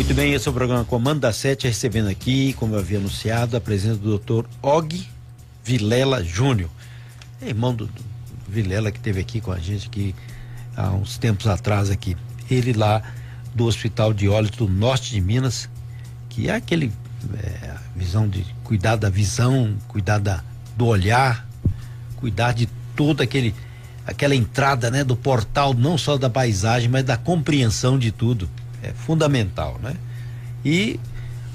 Muito bem, esse é o programa Comando da Sete, recebendo aqui, como eu havia anunciado, a presença do Dr. Og Vilela Júnior, irmão do, do Vilela que teve aqui com a gente aqui há uns tempos atrás aqui. Ele lá do Hospital de Olhos do Norte de Minas, que é aquele é, visão de cuidar da visão, cuidar da, do olhar, cuidar de todo aquele aquela entrada, né, do portal não só da paisagem, mas da compreensão de tudo. É fundamental, né? E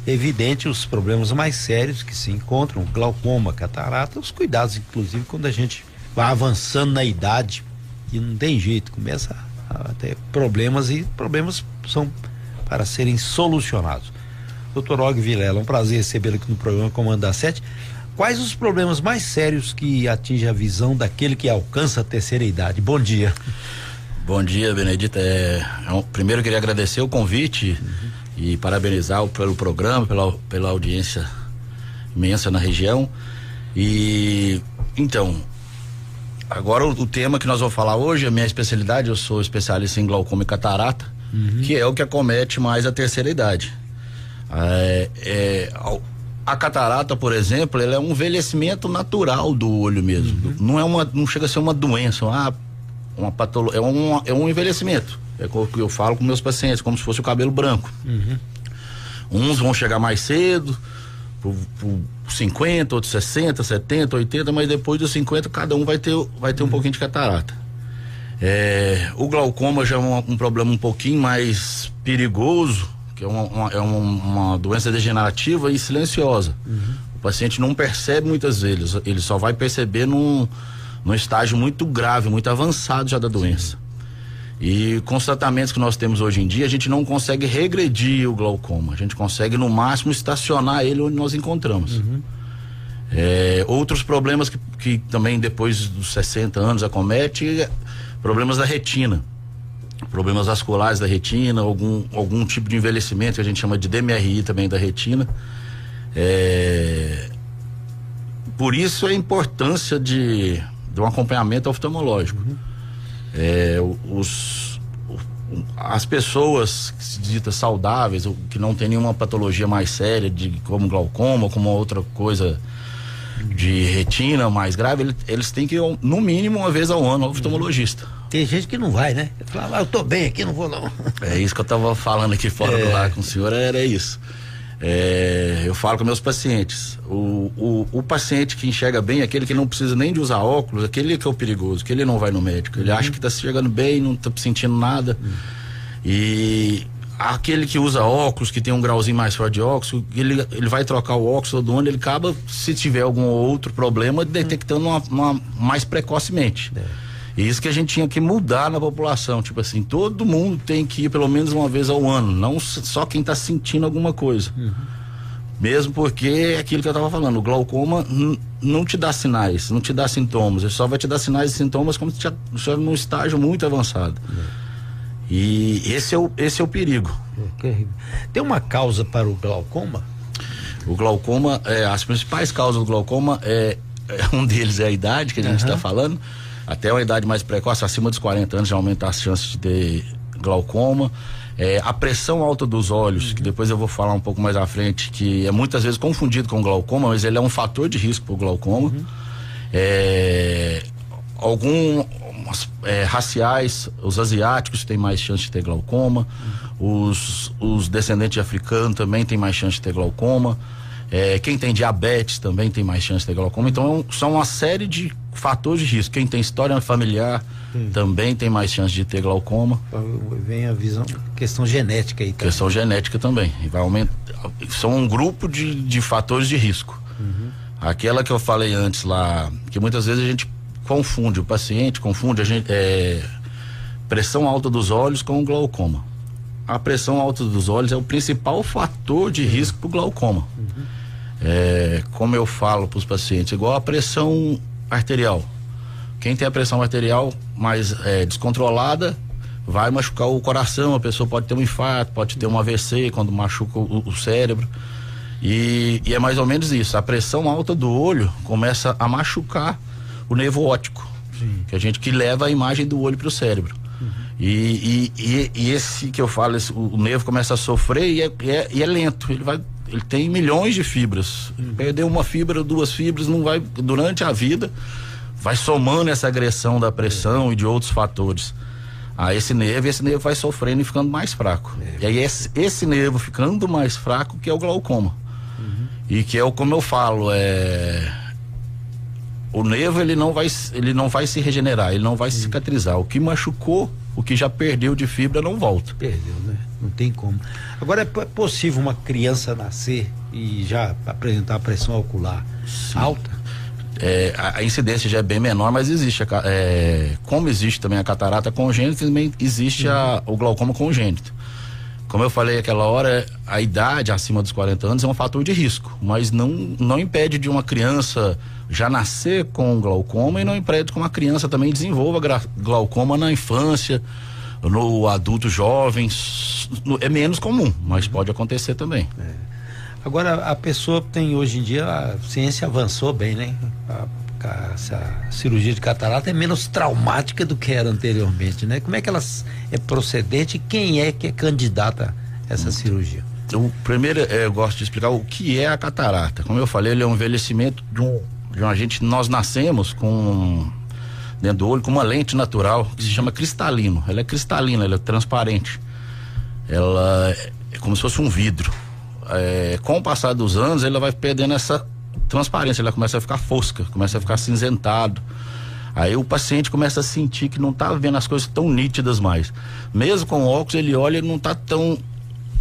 evidente os problemas mais sérios que se encontram, glaucoma, catarata, os cuidados inclusive quando a gente vai avançando na idade e não tem jeito, começa a ter problemas e problemas são para serem solucionados. Doutor Og Vilela, um prazer recebê-lo aqui no programa Comando Sete. Quais os problemas mais sérios que atingem a visão daquele que alcança a terceira idade? Bom dia. Bom dia, Benedita. É, é primeiro queria agradecer o convite uhum. e parabenizar pelo programa, pela, pela audiência imensa na região. E então, agora o, o, tema que nós vamos falar hoje, a minha especialidade, eu sou especialista em glaucoma e catarata, uhum. que é o que acomete mais a terceira idade. É, é, a catarata, por exemplo, ela é um envelhecimento natural do olho mesmo. Uhum. Não é uma, não chega a ser uma doença, uma, uma patologia, é um, é um envelhecimento. É o que eu falo com meus pacientes, como se fosse o cabelo branco. Uhum. Uns vão chegar mais cedo, por, por 50, outros 60, 70, 80, mas depois dos 50 cada um vai ter, vai ter um uhum. pouquinho de catarata. É, o glaucoma já é um, um problema um pouquinho mais perigoso, que é uma, uma é uma, uma, doença degenerativa e silenciosa. Uhum. O paciente não percebe muitas vezes, ele só vai perceber num, num estágio muito grave, muito avançado já da doença. E com os tratamentos que nós temos hoje em dia, a gente não consegue regredir o glaucoma. A gente consegue, no máximo, estacionar ele onde nós encontramos. Uhum. É, outros problemas que, que também depois dos 60 anos acomete, é problemas da retina problemas vasculares da retina, algum, algum tipo de envelhecimento que a gente chama de DMRI também da retina. É, por isso a importância de, de um acompanhamento oftalmológico. Uhum. É, os, as pessoas que se ditam saudáveis, que não tem nenhuma patologia mais séria, de, como glaucoma, como outra coisa de retina mais grave, eles, eles têm que ir, no mínimo, uma vez ao ano ao oftalmologista. Tem gente que não vai, né? Fala, ah, eu tô bem aqui, não vou não. É isso que eu tava falando aqui fora é. do ar com o senhor, era isso. É, eu falo com meus pacientes. O, o, o, paciente que enxerga bem, aquele que não precisa nem de usar óculos, aquele que é o perigoso, que ele não vai no médico. Ele uhum. acha que está chegando bem, não está sentindo nada. Uhum. E aquele que usa óculos, que tem um grauzinho mais forte de óculos, ele, ele vai trocar o óculos do ano, ele acaba, se tiver algum outro problema, detectando uma, uma mais precocemente. É. E isso que a gente tinha que mudar na população, tipo assim, todo mundo tem que ir pelo menos uma vez ao ano, não só quem está sentindo alguma coisa. Uhum. Mesmo porque é aquilo que eu estava falando, o glaucoma não te dá sinais, não te dá sintomas, ele só vai te dar sinais e sintomas quando você estiver num estágio muito avançado. Uhum. E esse é o, esse é o perigo. Tem uma causa para o glaucoma? O glaucoma, é, as principais causas do glaucoma é, é um deles é a idade que a gente está uhum. falando até uma idade mais precoce, acima dos 40 anos, já aumenta as chances de ter glaucoma. É, a pressão alta dos olhos, uhum. que depois eu vou falar um pouco mais à frente, que é muitas vezes confundido com glaucoma, mas ele é um fator de risco para glaucoma. Uhum. É, alguns é, raciais, os asiáticos têm mais chance de ter glaucoma, uhum. os, os descendentes de africano também têm mais chance de ter glaucoma. É, quem tem diabetes também tem mais chance de ter glaucoma. Então, é são uma série de fatores de risco. Quem tem história familiar Sim. também tem mais chance de ter glaucoma. Vem a visão, questão genética aí. Também. Questão genética também. Vai aumentar. São um grupo de, de fatores de risco. Uhum. Aquela que eu falei antes lá, que muitas vezes a gente confunde, o paciente confunde a gente, é, pressão alta dos olhos com glaucoma. A pressão alta dos olhos é o principal fator de risco para o glaucoma. Uhum. É, como eu falo para os pacientes, igual a pressão arterial. Quem tem a pressão arterial mais é, descontrolada vai machucar o coração, a pessoa pode ter um infarto, pode ter um AVC quando machuca o, o cérebro. E, e, é mais ou menos isso. A pressão alta do olho começa a machucar o nervo óptico, Sim. que a gente que leva a imagem do olho para o cérebro. Uhum. E, e, e, esse que eu falo, esse, o nervo começa a sofrer e é, é, e é, lento. Ele vai, ele tem milhões de fibras. Uhum. Perder uma fibra, duas fibras, não vai durante a vida, vai somando essa agressão da pressão e de outros fatores a esse nervo, e esse nervo vai sofrendo e ficando mais fraco. É. E aí esse, esse nervo ficando mais fraco que é o glaucoma. Uhum. E que é o como eu falo, é o nervo ele não vai ele não vai se regenerar, ele não vai se cicatrizar. O que machucou, o que já perdeu de fibra não volta. Perdeu, né? Não tem como. Agora é possível uma criança nascer e já apresentar pressão ocular Sim. alta? É, a, a, incidência já é bem menor, mas existe. A, é, como existe também a catarata congênita, também existe uhum. a, o glaucoma congênito. Como eu falei aquela hora, a idade acima dos 40 anos é um fator de risco, mas não, não impede de uma criança já nascer com glaucoma e não impede que uma criança também desenvolva glaucoma na infância, no adulto jovem. É menos comum, mas pode acontecer também. É. Agora, a pessoa tem hoje em dia, a ciência avançou bem, né? A, a, essa cirurgia de catarata é menos traumática do que era anteriormente, né? Como é que ela é procedente e quem é que é candidata a essa hum. cirurgia? Então, primeiro, eu gosto de explicar o que é a catarata. Como eu falei, ele é um envelhecimento de um a gente, nós nascemos com dentro do olho com uma lente natural que se chama cristalino. Ela é cristalina, ela é transparente. Ela é como se fosse um vidro. É, com o passar dos anos, ela vai perdendo essa transparência, ela começa a ficar fosca, começa a ficar cinzentado. Aí o paciente começa a sentir que não está vendo as coisas tão nítidas mais. Mesmo com óculos, ele olha e não está tão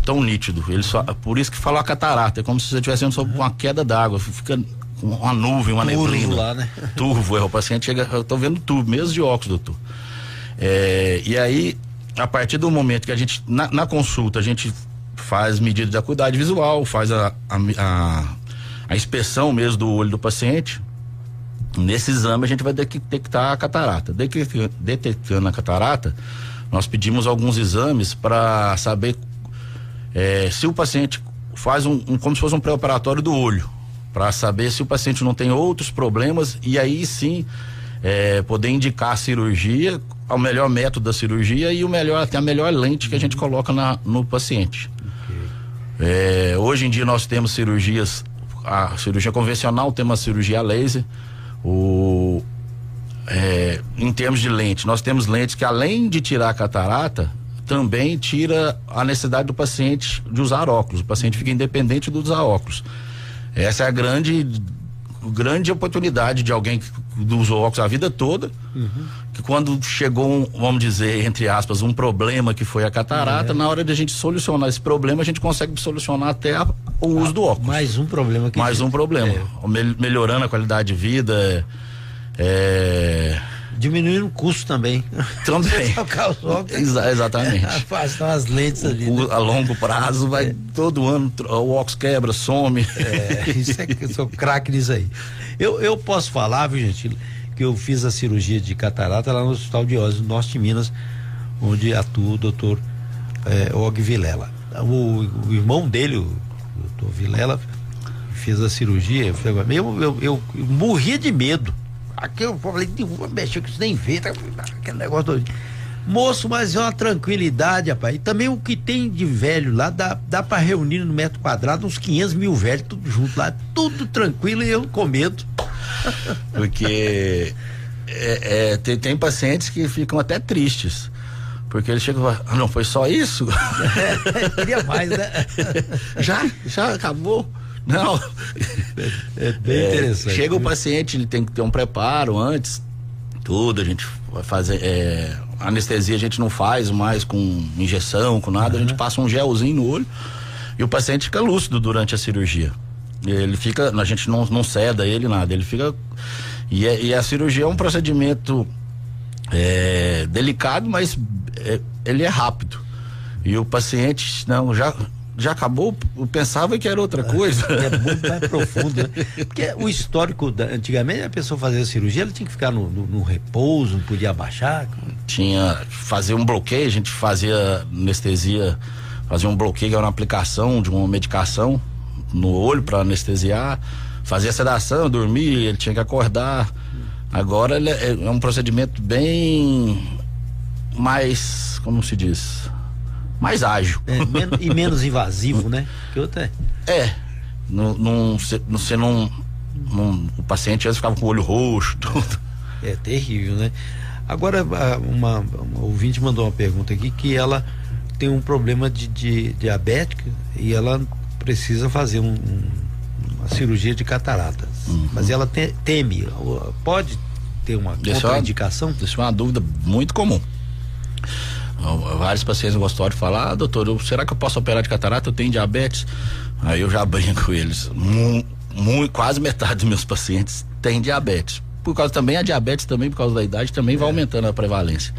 tão nítido. Ele só, por isso que falou a catarata, é como se você estivesse vendo uma queda d'água, fica uma nuvem, uma turvo neblina. Lá, né? Turvo, é, o paciente chega, eu tô vendo tudo, mesmo de óculos, doutor. É, e aí, a partir do momento que a gente, na, na consulta, a gente faz medida de acuidade visual, faz a, a, a, a, inspeção mesmo do olho do paciente. Nesse exame a gente vai detectar a catarata. Detectando a catarata, nós pedimos alguns exames para saber é, se o paciente faz um, um, como se fosse um pré-operatório do olho para saber se o paciente não tem outros problemas e aí sim é, poder indicar a cirurgia, o melhor método da cirurgia e o melhor até a melhor lente que a gente coloca na, no paciente. Okay. É, hoje em dia nós temos cirurgias, a cirurgia convencional tem uma cirurgia laser, o é, em termos de lente, nós temos lentes que além de tirar a catarata, também tira a necessidade do paciente de usar óculos. O paciente fica independente de usar óculos. Essa é a grande grande oportunidade de alguém que usou óculos a vida toda, uhum. que quando chegou, um, vamos dizer, entre aspas, um problema que foi a catarata, é. na hora de a gente solucionar esse problema, a gente consegue solucionar até a, o uso do óculos. Mais um problema que Mais gente... um problema. É. Melhorando a qualidade de vida. É Diminuindo o custo também. Também. Exa exatamente. Afastam as lentes ali. O, né? A longo prazo vai é. todo ano, o óculos quebra, some. É, isso é que eu sou craque nisso aí. Eu, eu posso falar, viu, gente, que eu fiz a cirurgia de catarata lá no Hospital de Ósio, Norte de Minas, onde atua o doutor é, Og Vilela. O, o, irmão dele, o doutor Vilela, fez a cirurgia, eu, eu, eu, eu morria de medo Aqui eu falei, mexer que isso nem vê, tá, aquele negócio do... Moço, mas é uma tranquilidade, rapaz. E também o que tem de velho lá, dá, dá para reunir no metro quadrado uns 500 mil velhos, tudo junto lá, tudo tranquilo e eu com medo. Porque é, é, tem, tem pacientes que ficam até tristes. Porque ele chega e fala, ah, não, foi só isso? É, queria mais, né? já, já acabou. Não. É, bem é, interessante. Chega o paciente, ele tem que ter um preparo antes, tudo, a gente vai fazer. É, anestesia a gente não faz mais com injeção, com nada, uhum. a gente passa um gelzinho no olho e o paciente fica lúcido durante a cirurgia. Ele fica, a gente não, não ceda ele nada, ele fica. E, é, e a cirurgia é um procedimento é, delicado, mas é, ele é rápido. E o paciente, não, já já acabou, eu pensava que era outra coisa. É muito mais profundo, né? Porque o histórico, da, antigamente a pessoa fazia a cirurgia, ela tinha que ficar no, no, no, repouso, não podia abaixar. Tinha, fazer um bloqueio, a gente fazia anestesia, fazia um bloqueio, era uma aplicação de uma medicação no olho para anestesiar, fazia sedação, dormir, ele tinha que acordar. Agora ele é, é um procedimento bem mais, como se diz, mais ágil. É, men e menos invasivo, né? Que outra é. É. Não, não, você não, O paciente às vezes ficava com o olho roxo, tudo. É terrível, né? Agora, uma, uma ouvinte mandou uma pergunta aqui que ela tem um problema de, de diabética e ela precisa fazer um, um, uma cirurgia de cataratas. Uhum. Mas ela te, teme. Pode ter uma isso contraindicação? É, isso é uma dúvida muito comum. Vários pacientes no consultório falam, ah, doutor, será que eu posso operar de catarata? Eu tenho diabetes. Aí eu já brinco com eles. Mu, quase metade dos meus pacientes têm diabetes. Por causa também a diabetes, também por causa da idade, também é. vai aumentando a prevalência.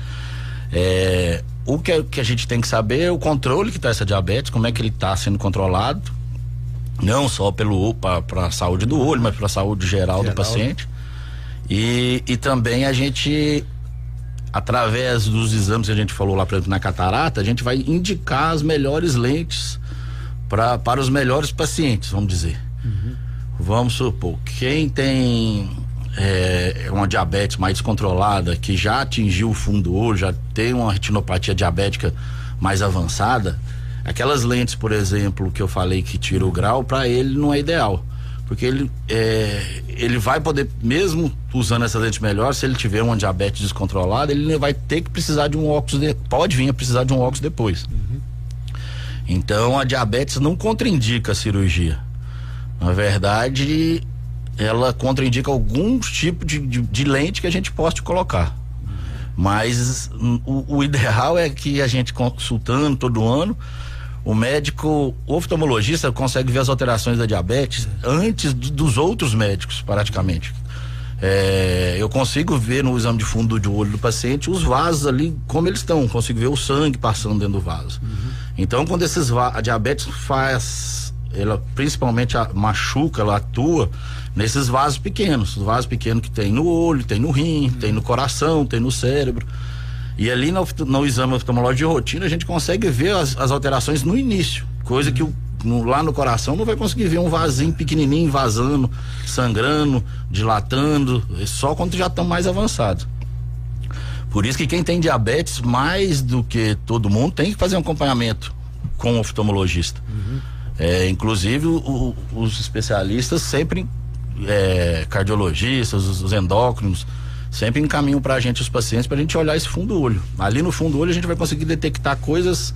É, o que, que, a gente tem que saber é o controle que está essa diabetes, como é que ele está sendo controlado, não só pelo para a saúde do olho, mas para a saúde geral, geral, do paciente. E, e também a gente através dos exames que a gente falou lá, por exemplo, na catarata, a gente vai indicar as melhores lentes pra, para os melhores pacientes, vamos dizer. Uhum. Vamos supor, quem tem é, uma diabetes mais descontrolada, que já atingiu o fundo do olho, já tem uma retinopatia diabética mais avançada, aquelas lentes, por exemplo, que eu falei que tira o grau, para ele não é ideal porque ele, é, ele vai poder, mesmo usando essa lente melhor, se ele tiver uma diabetes descontrolada, ele vai ter que precisar de um óculos, de, pode vir a precisar de um óculos depois. Uhum. Então a diabetes não contraindica a cirurgia. Na verdade, ela contraindica algum tipo de, de, de lente que a gente possa colocar. Mas o, o ideal é que a gente consultando todo ano, o médico o oftalmologista consegue ver as alterações da diabetes antes dos outros médicos, praticamente. É, eu consigo ver no exame de fundo do olho do paciente os vasos ali como eles estão, consigo ver o sangue passando dentro do vaso. Uhum. Então, quando esses a diabetes faz, ela principalmente a, machuca, ela atua nesses vasos pequenos, os vasos pequenos que tem no olho, tem no rim, uhum. tem no coração, tem no cérebro. E ali no, no exame oftalmológico de rotina a gente consegue ver as, as alterações no início, coisa que o, no, lá no coração não vai conseguir ver um vasinho pequenininho vazando, sangrando, dilatando, é só quando já estão mais avançados. Por isso que quem tem diabetes, mais do que todo mundo, tem que fazer um acompanhamento com o oftalmologista. Uhum. É, inclusive o, os especialistas sempre, é, cardiologistas, os, os endócrinos, sempre encaminham para a gente os pacientes para a gente olhar esse fundo do olho. Ali no fundo do olho a gente vai conseguir detectar coisas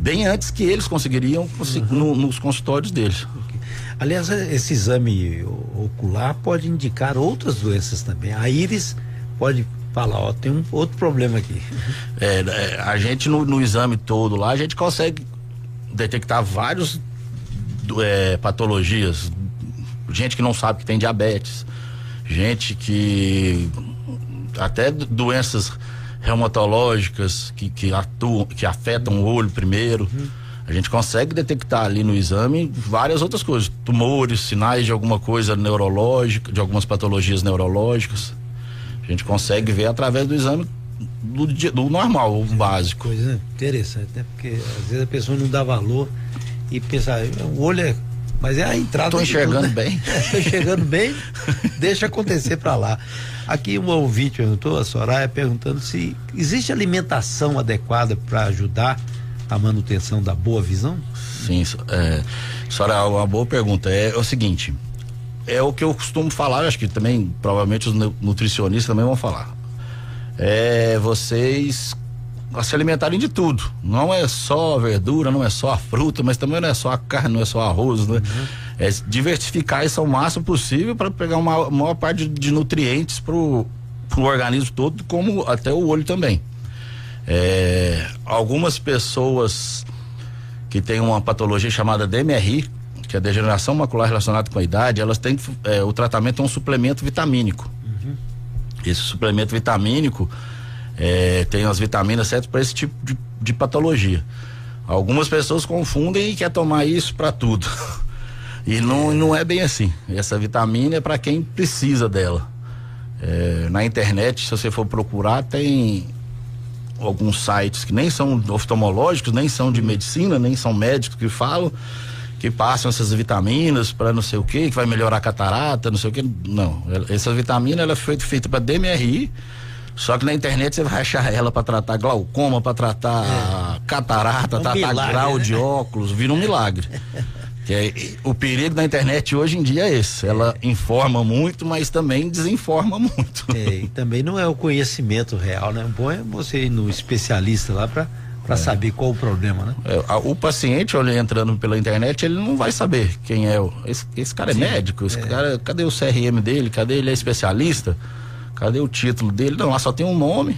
bem antes que eles conseguiriam uhum. no, nos consultórios deles. Aliás, esse exame ocular pode indicar outras doenças também. A íris pode falar, ó, tem um outro problema aqui. É, é, a gente no, no, exame todo lá, a gente consegue detectar vários é, patologias. Gente que não sabe que tem diabetes, gente que até doenças reumatológicas que, que atuam, que afetam o olho primeiro. Uhum. A gente consegue detectar ali no exame várias outras coisas, tumores, sinais de alguma coisa neurológica, de algumas patologias neurológicas. A gente consegue ver através do exame do, do normal, o básico. Coisa interessante, né? Porque às vezes a pessoa não dá valor e pensa, ah, o olho é mas é a entrada. Estou enxergando tudo, né? bem. Estou enxergando bem, deixa acontecer para lá. Aqui um ouvinte perguntou, a Soraya, perguntando se existe alimentação adequada para ajudar a manutenção da boa visão? Sim, é, Soraya, uma boa pergunta. É, é o seguinte, é o que eu costumo falar, acho que também, provavelmente os nutricionistas também vão falar. É vocês a se alimentarem de tudo. Não é só a verdura, não é só a fruta, mas também não é só a carne, não é só arroz, né? Uhum. É diversificar isso ao máximo possível para pegar uma maior parte de nutrientes pro, pro organismo todo, como até o olho também. É, algumas pessoas que têm uma patologia chamada DMRI, que é degeneração macular relacionada com a idade, elas têm é, o tratamento é um suplemento vitamínico. Uhum. Esse suplemento vitamínico é, tem as vitaminas certas para esse tipo de, de, patologia. Algumas pessoas confundem e quer tomar isso para tudo. e não, não é bem assim. Essa vitamina é para quem precisa dela. É, na internet, se você for procurar, tem alguns sites que nem são oftalmológicos, nem são de medicina, nem são médicos que falam que passam essas vitaminas para não sei o que, que vai melhorar a catarata, não sei o que. Não, essa vitamina ela foi feita para DMRI Só que na internet você vai achar ela para tratar glaucoma, para tratar é. catarata, um tratar milagre, grau né? de óculos, vira um milagre. que é, o perigo da internet hoje em dia é esse. Ela é. informa muito, mas também desinforma muito. É, e também não é o conhecimento real, né? Bom é você ir no especialista lá para para é. saber qual o problema, né? É, o paciente, olha, entrando pela internet, ele não vai saber quem é o. Esse, esse cara é Sim, médico, esse é. cara, cadê o CRM dele? Cadê ele é especialista? Cadê o título dele? Não, lá só tem um nome.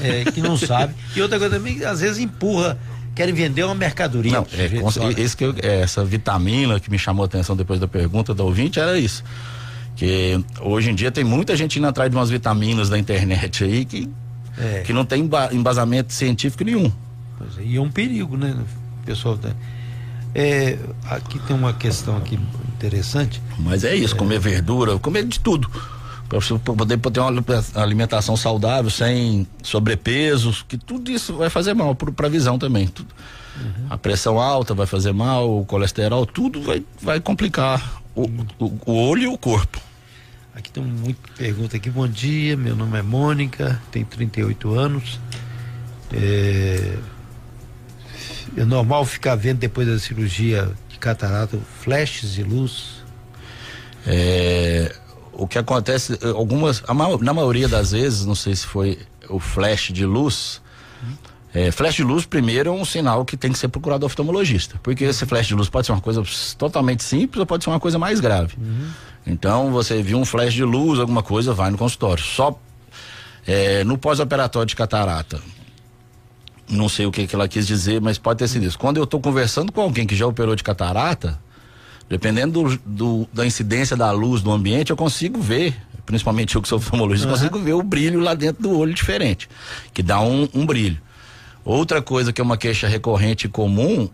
É, que não sabe. E outra coisa também, às vezes empurra, querem vender uma mercadoria. Não, é, com, esse que eu, é, essa vitamina que me chamou a atenção depois da pergunta da ouvinte era isso. Que hoje em dia tem muita gente indo atrás de umas vitaminas da internet aí que, é. que não tem embasamento científico nenhum. É, e é um perigo, né? Pessoal, tá... é, aqui tem uma questão aqui interessante. Mas é isso, comer verdura, comer de tudo para poder ter uma alimentação saudável, sem sobrepeso, que tudo isso vai fazer mal para a visão também. Tudo. Uhum. A pressão alta vai fazer mal, o colesterol, tudo vai, vai complicar o, o, o olho e o corpo. Aqui tem muita pergunta aqui. Bom dia, meu nome é Mônica, tenho 38 anos. É, é normal ficar vendo depois da cirurgia de catarata flashes de luz? É, o que acontece, eh, algumas, na maioria das vezes, não sei se foi o flash de luz, é, flash de luz, primeiro, é um sinal que tem que ser procurado oftalmologista. Porque esse flash de luz pode ser uma coisa totalmente simples ou pode ser uma coisa mais grave. Uhum. Então, você viu um flash de luz, alguma coisa, vai no consultório. Só é, no pós-operatório de catarata. Não sei o que, que ela quis dizer, mas pode ter sido isso. Quando eu estou conversando com alguém que já operou de catarata, Dependendo do, do, da incidência da luz do ambiente, eu consigo ver, principalmente eu que sou oftalmologista, uhum. consigo ver o brilho lá dentro do olho diferente, que dá um, um brilho. Outra coisa que é uma queixa recorrente comum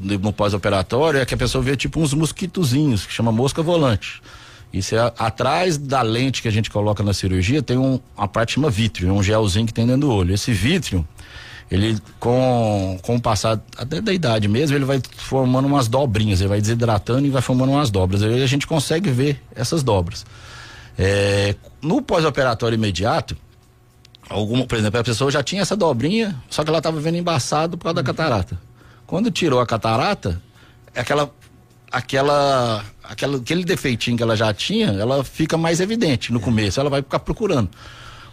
no pós-operatório é que a pessoa vê tipo uns mosquitozinhos, que chama mosca volante. Isso é atrás da lente que a gente coloca na cirurgia, tem um, uma parte que chama vítreo, um gelzinho que tem dentro do olho. Esse vítreo, ele com, com o passar até da idade mesmo, ele vai formando umas dobrinhas, ele vai desidratando e vai formando umas dobras. Aí a gente consegue ver essas dobras. É, no pós-operatório imediato, alguma, por exemplo, a pessoa já tinha essa dobrinha, só que ela estava vendo embaçado por causa da catarata. Quando tirou a catarata, aquela aquela aquela aquele defeitinho que ela já tinha, ela fica mais evidente no começo, ela vai ficar procurando.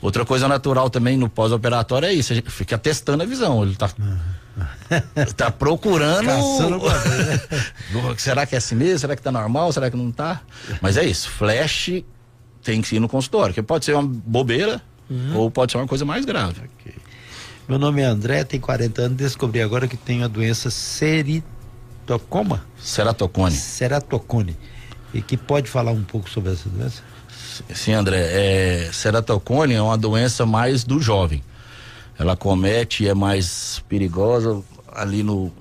Outra coisa natural também no pós-operatório é isso, a gente fica testando a visão. Ele tá, tá procurando. Né? será que é assim mesmo? Será que tá normal? Será que não tá? Mas é isso, flash tem que ir no consultório, que pode ser uma bobeira uhum. ou pode ser uma coisa mais grave. Okay. Meu nome é André, tenho 40 anos, descobri agora que tenho a doença ceritocoma? Ceratocone. Ceratocone. E que pode falar um pouco sobre essa doença? Sim, André. É, ceratocone é uma doença mais do jovem. Ela comete e é mais perigosa ali no,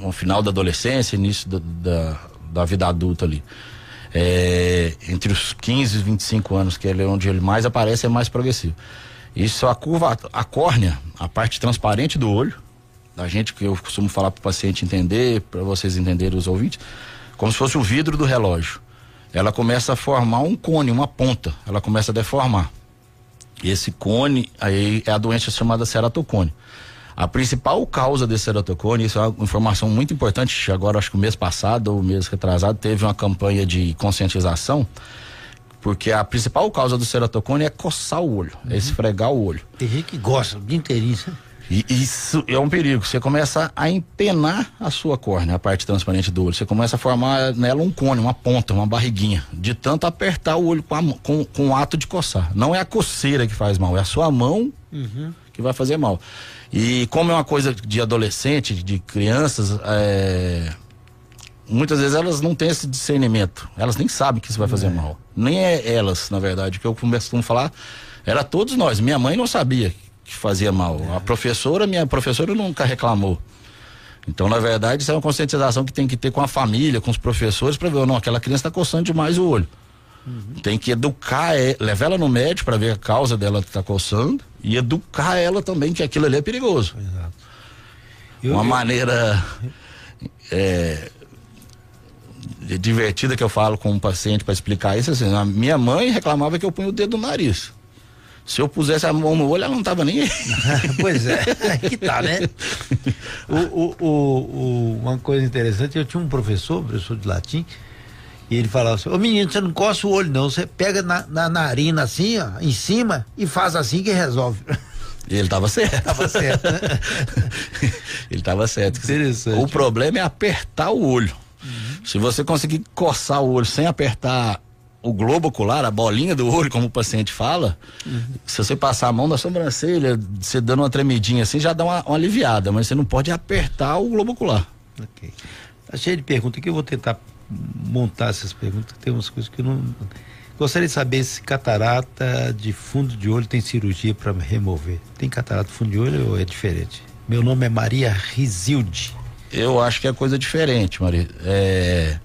no final da adolescência, início da, da, da vida adulta ali. É, entre os 15 e 25 anos, que é onde ele mais aparece, é mais progressivo. Isso a curva, a córnea, a parte transparente do olho, da gente que eu costumo falar para o paciente entender, para vocês entenderem os ouvintes, como se fosse o vidro do relógio ela começa a formar um cone, uma ponta, ela começa a deformar. Esse cone aí é a doença chamada ceratocone. A principal causa desse ceratocone, isso é uma informação muito importante, agora acho que o mês passado ou mês retrasado teve uma campanha de conscientização, porque a principal causa do ceratocone é coçar o olho, é uhum. é esfregar o olho. Tem gente que gosta o dia inteirinho, e isso é um perigo. Você começa a empenar a sua córnea, a parte transparente do olho. Você começa a formar nela um cone, uma ponta, uma barriguinha, de tanto apertar o olho com, a, com, com o ato de coçar. Não é a coceira que faz mal, é a sua mão uhum. que vai fazer mal. E como é uma coisa de adolescente, de crianças, é, muitas vezes elas não têm esse discernimento. Elas nem sabem que isso vai fazer é. mal. Nem é elas, na verdade. O que eu costumo falar era todos nós. Minha mãe não sabia que fazia mal. A professora, minha professora nunca reclamou. Então, na verdade, isso é uma conscientização que tem que ter com a família, com os professores, para ver, não, aquela criança está coçando demais o olho. Uhum. Tem que educar, é, levar ela no médico para ver a causa dela que está coçando e educar ela também que aquilo ali é perigoso. Exato. Eu, uma eu... maneira é, divertida que eu falo com um paciente para explicar isso, assim, a minha mãe reclamava que eu punho o dedo no nariz. Se eu pusesse a mão no olho, ela não tava nem aí. pois é, que tá, né? O, o, o, uma coisa interessante, eu tinha um professor, professor de latim, e ele falava assim, ô menino, você não coça o olho não, você pega na, na narina assim, ó, em cima, e faz assim que resolve. E ele estava certo. Tava certo, né? ele estava certo. Interessante. O problema é apertar o olho. Uhum. Se você conseguir coçar o olho sem apertar o globo ocular, a bolinha do olho, como o paciente fala, uhum. se você passar a mão na sobrancelha, você dando uma tremidinha assim, já dá uma, uma aliviada, mas você não pode apertar o globo ocular. Ok. Tá cheio de perguntas aqui, eu vou tentar montar essas perguntas, tem umas coisas que eu não. Gostaria de saber se catarata de fundo de olho tem cirurgia para remover. Tem catarata de fundo de olho ou é diferente? Meu nome é Maria Rizilde. Eu acho que é coisa diferente, Maria. É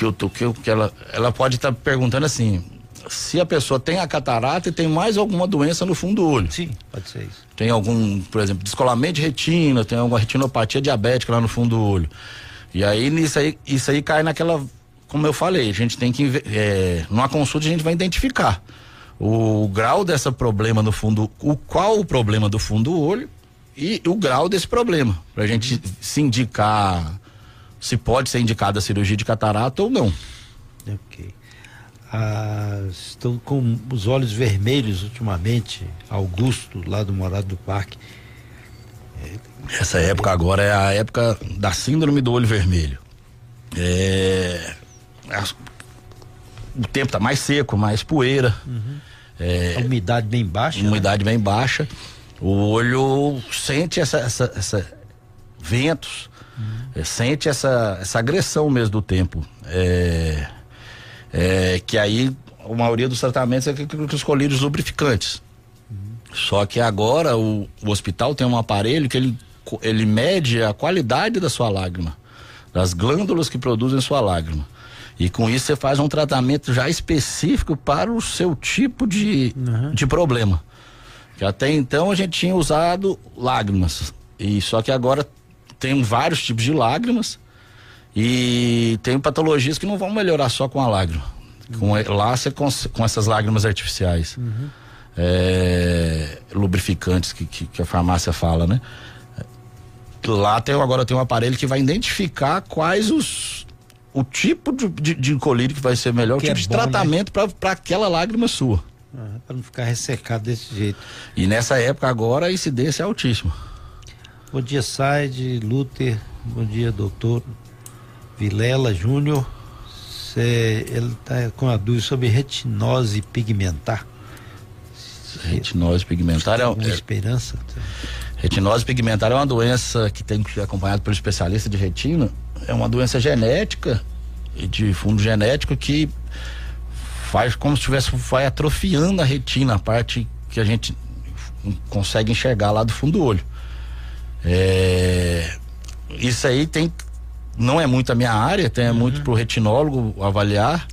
que eu que, ela, ela pode estar tá perguntando assim, se a pessoa tem a catarata e tem mais alguma doença no fundo do olho. Sim, pode ser isso. Tem algum, por exemplo, descolamento de retina, tem alguma retinopatia diabética lá no fundo do olho. E aí, nisso aí, isso aí cai naquela, como eu falei, a gente tem que, é, numa consulta a gente vai identificar o grau dessa problema no fundo, o qual o problema do fundo do olho e o grau desse problema, pra gente se indicar se pode ser indicada a cirurgia de catarata ou não. Ok. Ah, estão com os olhos vermelhos ultimamente, Augusto, lá do Morado do Parque. Essa época agora é a época da síndrome do olho vermelho. É, o tempo está mais seco, mais poeira. Uhum. É, a umidade bem baixa. Umidade né? bem baixa. O olho sente essa, essa, essa ventos, é, sente essa, essa agressão mesmo do tempo. É, é, que aí a maioria dos tratamentos é com os colírios lubrificantes. Uhum. Só que agora o, o, hospital tem um aparelho que ele, ele mede a qualidade da sua lágrima, das glândulas que produzem sua lágrima. E com isso você faz um tratamento já específico para o seu tipo de, uhum. de problema. Que até então a gente tinha usado lágrimas. E só que agora tem vários tipos de lágrimas e tem patologias que não vão melhorar só com a lágrima. Com, lá você com, com essas lágrimas artificiais. Uhum. É, lubrificantes que, que, que, a farmácia fala, né? Lá tem, agora tem um aparelho que vai identificar quais os o tipo de, de, de colírio que vai ser melhor, que o tipo é de bom, né? tratamento né? para aquela lágrima sua. Ah, para não ficar ressecado desse jeito. E nessa época agora a incidência é altíssima. Bom dia, Said, Luther. Bom dia, doutor Vilela Júnior. Ele está com a dúvida sobre retinose pigmentar. Retinose pigmentar é uma é, esperança. Retinose pigmentar é uma doença que tem que ser acompanhada pelo especialista de retina. É uma doença genética e de fundo genético que faz como se estivesse vai atrofiando a retina, a parte que a gente consegue enxergar lá do fundo do olho. É, isso aí tem não é muito a minha área, tem é uhum. muito pro retinólogo avaliar,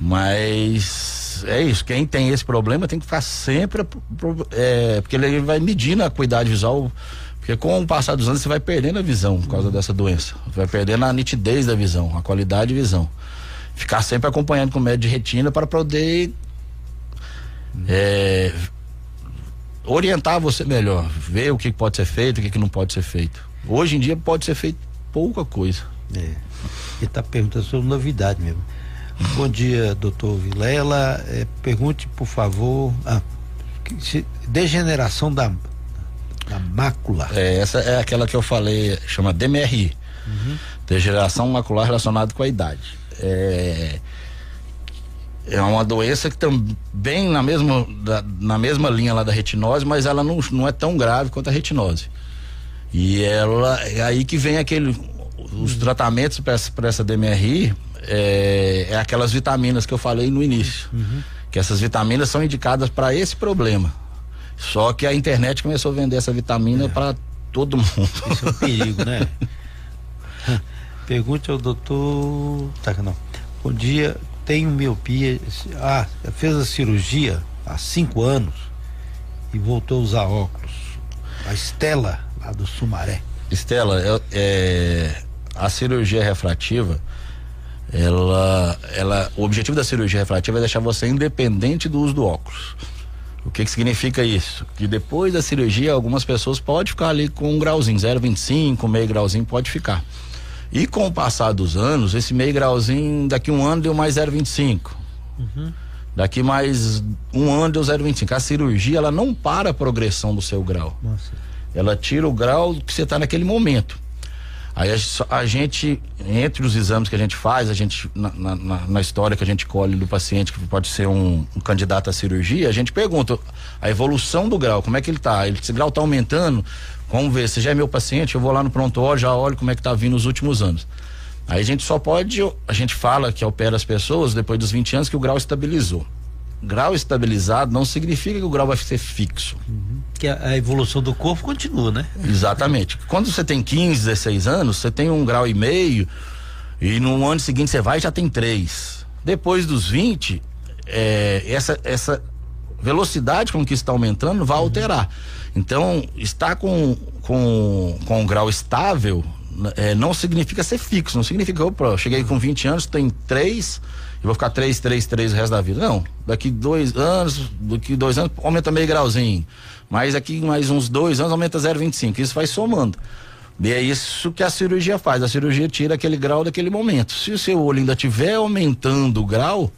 mas é isso. Quem tem esse problema tem que ficar sempre, é, porque ele vai medindo a acuidade visual, porque com o passar dos anos você vai perdendo a visão por causa dessa doença, vai perdendo a nitidez da visão, a qualidade de visão. Ficar sempre acompanhando com o médico de retina para poder é, orientar você melhor, ver o que pode ser feito, o que, não pode ser feito. Hoje em dia pode ser feito pouca coisa. É. Ele está perguntando sobre novidade mesmo. Bom dia, doutor Vilela. É, pergunte, por favor, a degeneração da, da mácula. É, essa é aquela que eu falei, chama DMRI. Uhum. Degeneração macular relacionada com a idade. É, é uma doença que também na mesma, da, na mesma linha lá da retinose, mas ela não, não é tão grave quanto a retinose. E ela é aí que vem aquele os tratamentos para essa, essa DMRI é, é, aquelas vitaminas que eu falei no início. Uhum. Que essas vitaminas são indicadas para esse problema. Só que a internet começou a vender essa vitamina é. para todo mundo. Isso é um perigo, né? Pergunte ao doutor. Tá, não. Bom dia, tenho miopia. Ah, fez a cirurgia há cinco anos e voltou a usar óculos. A Estela, lá do Sumaré. Estela, é, é, a cirurgia refrativa ela, ela, o objetivo da cirurgia refrativa é deixar você independente do uso do óculos. O que, que significa isso? Que depois da cirurgia, algumas pessoas podem ficar ali com um grauzinho, 0,25, meio grauzinho, pode ficar. E com o passar dos anos, esse meio grauzinho, daqui um ano deu mais 0,25. Uhum. Daqui mais um ano deu 0,25. A cirurgia, ela não para a progressão do seu grau. Nossa. Ela tira o grau que você está naquele momento. Aí a, a, gente, entre os exames que a gente faz, a gente, na, na, na história que a gente colhe do paciente, que pode ser um, um, candidato à cirurgia, a gente pergunta a evolução do grau, como é que ele está? Esse grau está aumentando? Vamos ver, se já é meu paciente, eu vou lá no pronto-óleo, já olho como é que está vindo nos últimos anos. Aí a gente só pode, a gente fala que opera as pessoas depois dos 20 anos que o grau estabilizou grau estabilizado não significa que o grau vai ser fixo. Uhum. Que a, a, evolução do corpo continua, né? Exatamente. Quando você tem 15, 16 anos, você tem um grau e meio e no ano seguinte você vai e já tem três. Depois dos 20, é, essa, essa velocidade com que está aumentando vai alterar. Então, estar com, com, com um grau estável é, não significa ser fixo, não significa, opa, eu cheguei com 20 anos, tem três e vou ficar 3, 3, 3 o resto da vida. Não, daqui dois anos, daqui dois anos aumenta meio grauzinho. Mas aqui mais uns dois anos aumenta 0,25. Isso vai somando. E é isso que a cirurgia faz. A cirurgia tira aquele grau daquele momento. Se o seu olho ainda estiver aumentando o grau,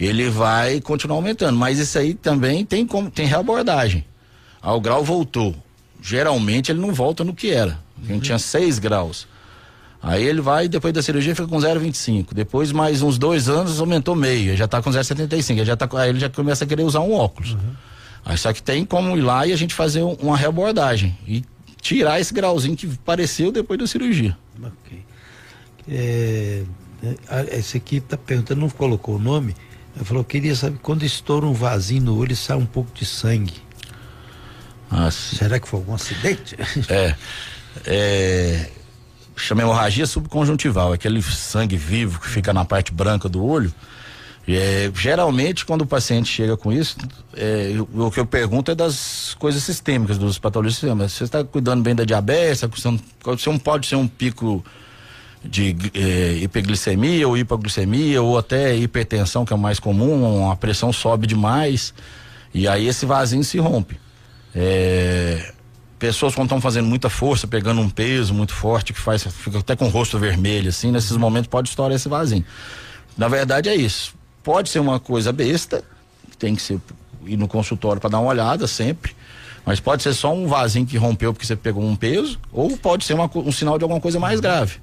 ele vai continuar aumentando. Mas isso aí também tem como tem reabordagem. Ah, o grau voltou. Geralmente ele não volta no que era. A gente uhum. tinha 6 graus. Aí ele vai, depois da cirurgia, fica com 0,25. Depois, mais uns dois anos, aumentou meio. Já está com 0,75. Já tá, aí ele já começa a querer usar um óculos. Uhum. Aí só que tem como ir lá e a gente fazer uma reabordagem. E tirar esse grauzinho que pareceu depois da cirurgia. Ok. É, é esse aqui está perguntando, não colocou o nome. Ele falou, queria saber, quando estoura um vasinho no olho e sai um pouco de sangue. Ah, Será que foi algum acidente? É. é chama hemorragia subconjuntival, aquele sangue vivo que fica na parte branca do olho. É, geralmente, quando o paciente chega com isso, é, o que eu pergunto é das coisas sistêmicas, dos patologias sistêmicas. Você está cuidando bem da diabetes, você não pode ser um pico de é, hiperglicemia ou hipoglicemia ou até hipertensão, que é o mais comum, a pressão sobe demais e aí esse vasinho se rompe. É, pessoas quando estão fazendo muita força, pegando um peso muito forte, que faz, fica até com o rosto vermelho, assim, nesses momentos pode estourar esse vasinho. Na verdade é isso. Pode ser uma coisa besta, tem que ser ir no consultório para dar uma olhada sempre. Mas pode ser só um vasinho que rompeu porque você pegou um peso, ou pode ser uma, um sinal de alguma coisa mais grave.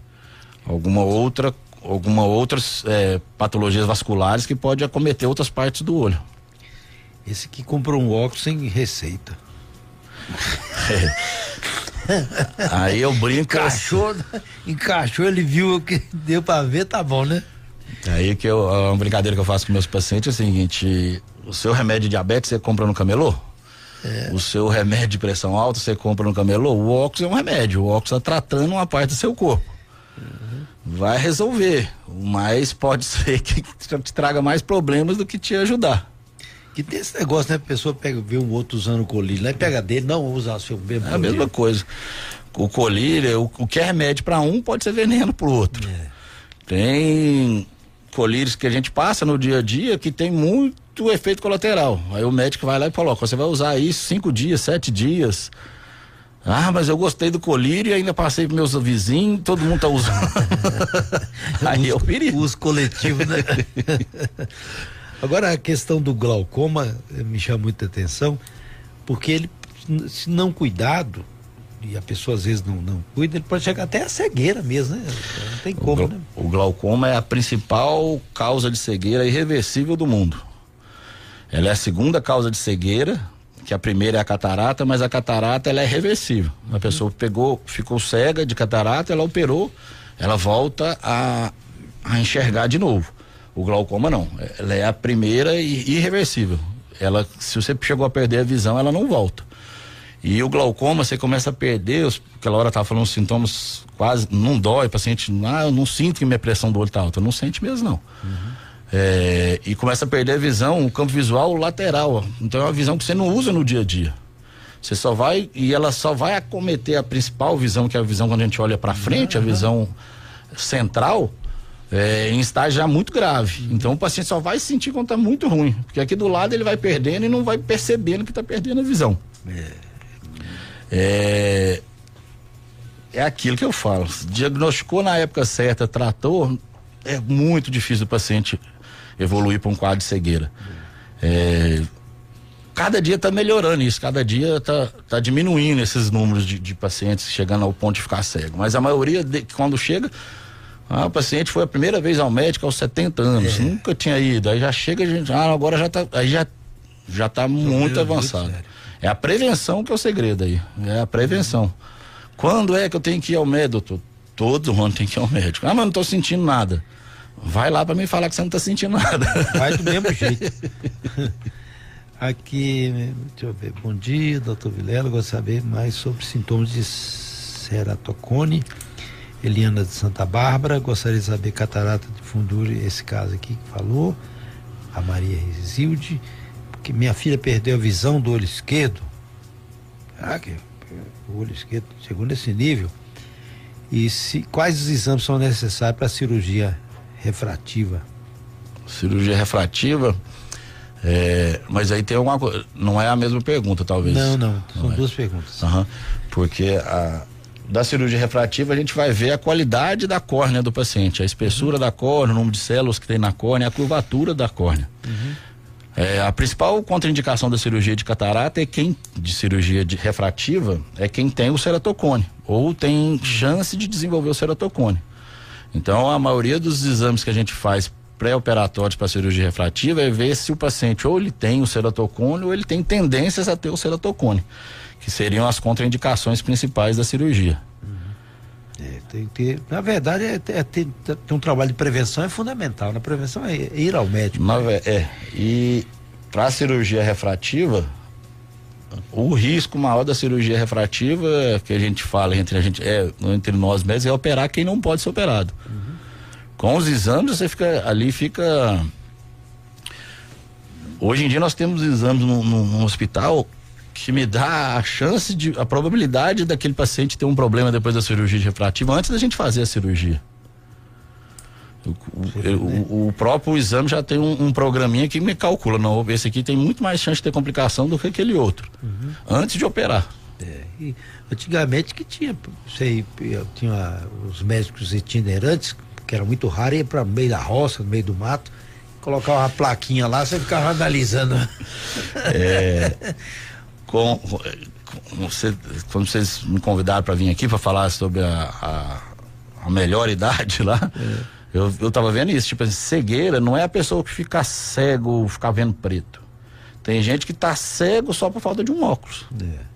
Alguma outra, alguma outras é, patologias vasculares que pode acometer outras partes do olho. Esse que comprou um óculos sem receita. Aí eu brinco. Encaixou, assim. encaixou, ele viu o que deu pra ver, tá bom, né? Aí que eu, uma brincadeira que eu faço com meus pacientes é o seguinte: o seu remédio de diabetes você compra no camelô? É. O seu remédio de pressão alta você compra no camelô? O óculos é um remédio, o óculos está tratando uma parte do seu corpo. Uhum. Vai resolver, mas pode ser que te traga mais problemas do que te ajudar. Que tem esse negócio, né? A pessoa pega, vê um outro usando colírio lá e pega dele, não usa o seu mesmo. É a mesma coisa. O colírio, o, o que é remédio para um pode ser veneno para o outro. É. Tem colírios que a gente passa no dia a dia que tem muito efeito colateral. Aí o médico vai lá e coloca, você vai usar isso cinco dias, sete dias. Ah, mas eu gostei do colírio e ainda passei para meus vizinhos, todo mundo tá usando. Aí é o perigo. Uso coletivo, né? Agora a questão do glaucoma eh, me chama muita atenção, porque ele, se não cuidado, e a pessoa às vezes não, não cuida, ele pode chegar até a cegueira mesmo, né? Não tem como, o né? O glaucoma é a principal causa de cegueira irreversível do mundo. Ela é a segunda causa de cegueira, que a primeira é a catarata, mas a catarata ela é reversível. A pessoa pegou, ficou cega de catarata, ela operou, ela volta a, a enxergar de novo. O glaucoma não. Ela é a primeira e irreversível. Ela, se você chegou a perder a visão, ela não volta. E o glaucoma, você começa a perder, os, aquela hora tava falando os sintomas quase, não dói, o paciente, ah, eu não sinto que minha pressão do olho tá alta. Não sente mesmo, não. Uhum. É, e começa a perder a visão, o campo visual lateral. Então é uma visão que você não usa no dia a dia. Você só vai, e ela só vai acometer a principal visão, que é a visão quando a gente olha para frente, uhum. a visão central, é, em estágio já muito grave. Então o paciente só vai sentir quando está muito ruim. Porque aqui do lado ele vai perdendo e não vai percebendo que está perdendo a visão. É. é. É aquilo que eu falo. Diagnosticou na época certa, tratou, é muito difícil o paciente evoluir para um quadro de cegueira. É, cada dia está melhorando isso, cada dia está tá diminuindo esses números de, de, pacientes chegando ao ponto de ficar cego. Mas a maioria, de, quando chega, ah, o paciente foi a primeira vez ao médico aos 70 anos, é. nunca tinha ido. Aí já chega, a gente, ah, agora já está aí já, já tá muito avançado. Muito é a prevenção que é o segredo aí. É a prevenção. Quando é que eu tenho que ir ao médico? Todo mundo tem que ir ao médico. Ah, mas não estou sentindo nada. Vai lá para me falar que você não está sentindo nada. Vai do mesmo jeito. Aqui, deixa eu ver. Bom dia, doutor Vilela. Gostaria de saber mais sobre sintomas de ceratocone. Eliana de Santa Bárbara. Gostaria de saber catarata de fundura, esse caso aqui que falou. A Maria Resilde. Porque minha filha perdeu a visão do olho esquerdo. Ah, que o olho esquerdo chegou nesse nível. E se, quais os exames são necessários para a cirurgia refrativa? Cirurgia refrativa? É, mas aí tem alguma coisa. Não é a mesma pergunta, talvez. Não, não. São não é. duas perguntas. Uhum, porque a, da cirurgia refrativa a gente vai ver a qualidade da córnea do paciente, a espessura uhum. da córnea, o número de células que tem na córnea, a curvatura da córnea. Uhum. É, a principal contraindicação da cirurgia de catarata é quem, de cirurgia de refrativa, é quem tem o ceratocone, ou tem chance de desenvolver o ceratocone. Então, a maioria dos exames que a gente faz pré-operatórios para cirurgia refrativa é ver se o paciente ou ele tem o ceratocone ou ele tem tendências a ter o ceratocone, que seriam as contraindicações principais da cirurgia. Uhum. É, tem que ter, na verdade, é, é ter, ter, um trabalho de prevenção é fundamental. Na prevenção é ir ao médico. Na, é, e para a cirurgia refrativa, o risco maior da cirurgia refrativa que a gente fala entre a gente é entre nós médicos é operar quem não pode ser operado. Uhum. Com os exames, você fica ali, fica. Hoje em dia nós temos exames no hospital que me dá a chance de, a probabilidade daquele paciente ter um problema depois da cirurgia refrativa antes da gente fazer a cirurgia. O, o, o, próprio exame já tem um, um, programinha que me calcula, não, esse aqui tem muito mais chance de ter complicação do que aquele outro, uhum. antes de operar. É, antigamente que tinha, sei, tinha os médicos itinerantes que era muito raro, ia para meio da roça, no meio do mato, colocava uma plaquinha lá, você ficava analisando. É, com, com, você, quando vocês me convidaram para vir aqui para falar sobre a, a, a, melhor idade lá, é. eu, eu tava vendo isso, tipo assim, cegueira não é a pessoa que fica cego, ficar vendo preto. Tem gente que tá cego só por falta de um óculos. É.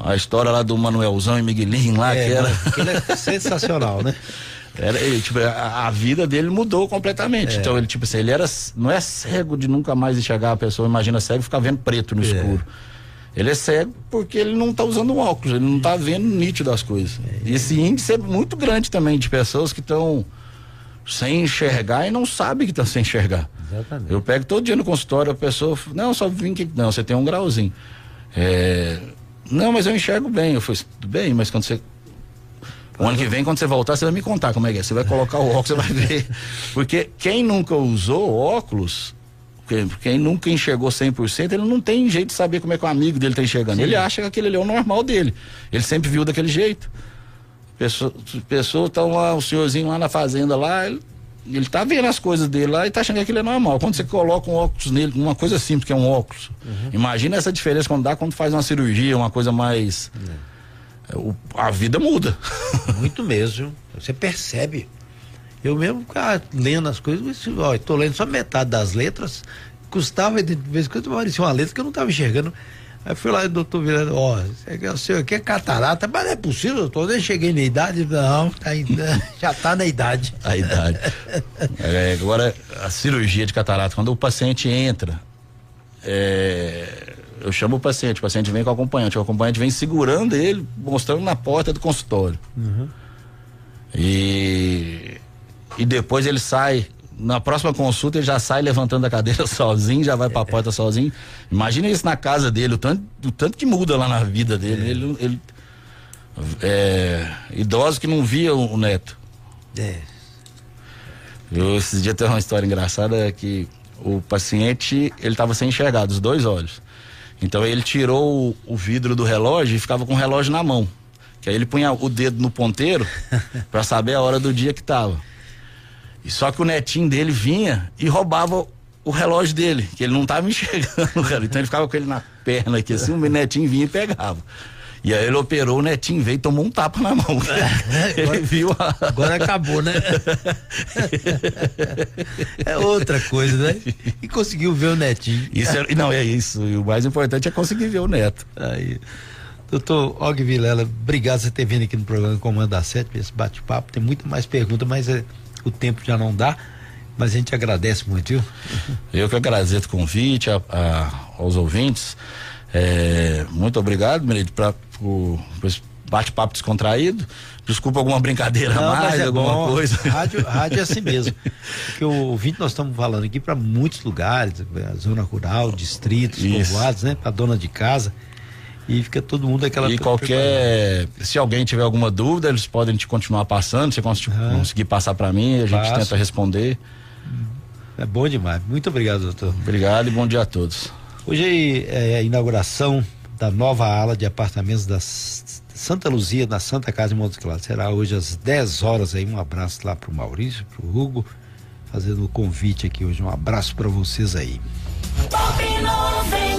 A história lá do Manuelzão e Miguelinho lá, é, que era. Aquilo é sensacional, né? Era, ele, tipo, a, a, vida dele mudou completamente. É. Então, ele, tipo assim, ele era. Não é cego de nunca mais enxergar a pessoa, imagina cego ficar vendo preto no é. escuro. Ele é cego porque ele não está usando óculos, ele não está vendo nítido as coisas. E esse índice é muito grande também de pessoas que estão sem enxergar e não sabem que estão sem enxergar. Exatamente. Eu pego todo dia no consultório, a pessoa, não, só vim que. Não, você tem um grauzinho. É, não, mas eu enxergo bem. Eu falei, tudo bem, mas quando você o ano que vem, quando você voltar, você vai me contar como é que é. Você vai colocar o óculos, você vai ver. Porque quem nunca usou óculos, quem nunca enxergou 100%, ele não tem jeito de saber como é que o amigo dele está enxergando. Sim. Ele acha que aquele ali é o normal dele. Ele sempre viu daquele jeito. Pessoa, pessoa tá lá, o senhorzinho lá na fazenda lá, ele, ele tá vendo as coisas dele lá e tá achando que aquilo é normal. Quando você coloca um óculos nele, uma coisa simples que é um óculos. Uhum. Imagina essa diferença quando dá quando faz uma cirurgia, uma coisa mais. Uhum o, a vida muda. Muito mesmo. Você percebe. Eu mesmo ficava lendo as coisas, ó, estou lendo só metade das letras, custava, de vez em quando aparecia uma letra que eu não estava enxergando. Aí fui lá, doutor Virando, ó, o senhor aqui é catarata, mas não é possível, doutor, nem cheguei na idade, não, tá já está na idade. A idade. É, agora, a cirurgia de catarata, quando o paciente entra, é, eu chamo o paciente, o paciente vem com o acompanhante, o acompanhante vem segurando ele, mostrando na porta do consultório. Uhum. E, e depois ele sai, na próxima consulta ele já sai levantando a cadeira sozinho, já vai para a porta sozinho. Imagina isso na casa dele, o tanto, o tanto que muda lá na vida dele. Ele, ele é, idoso que não via o, o neto. É. Eu, esses dias tem uma história engraçada que o paciente, ele estava sem enxergar dos dois olhos. Então ele tirou o, o vidro do relógio e ficava com o relógio na mão. Que aí ele punha o dedo no ponteiro para saber a hora do dia que tava. E só que o netinho dele vinha e roubava o relógio dele, que ele não tava enxergando relógio. Então ele ficava com ele na perna aqui, assim, o netinho vinha e pegava. E aí ele operou, o netinho veio e tomou um tapa na mão. ele agora, viu a... Agora acabou, né? é outra coisa, né? E conseguiu ver o netinho. Isso é, não, é isso. E o mais importante é conseguir ver o neto. Aí. Doutor Og Vilela, obrigado por você ter vindo aqui no programa Comando da Sete, esse bate-papo. Tem muito mais perguntas, mas é, o tempo já não dá. Mas a gente agradece muito, viu? Eu que agradeço o convite a, a, aos ouvintes. É, muito obrigado, Meride, por, por esse bate-papo descontraído. Desculpa alguma brincadeira Não, mais, é alguma bom. coisa. Rádio, rádio é assim mesmo. Porque o ouvinte nós estamos falando aqui para muitos lugares, zona rural, distritos, Isso. povoados, né? Para dona de casa e fica todo mundo aquela e qualquer se alguém tiver alguma dúvida eles podem te continuar passando se conseguir passar para mim a gente Passo. tenta responder. É bom demais. Muito obrigado doutor. Obrigado e bom dia a todos. Hoje é a inauguração da nova ala de apartamentos da Santa Luzia na Santa Casa de Montes Claros. Será hoje às 10 horas aí. Um abraço lá pro Maurício pro Hugo fazendo o convite aqui hoje. Um abraço para vocês aí. Pop 95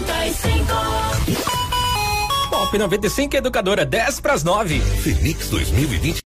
Pop 95 Educadora, 10 para as 9. Fenix 2020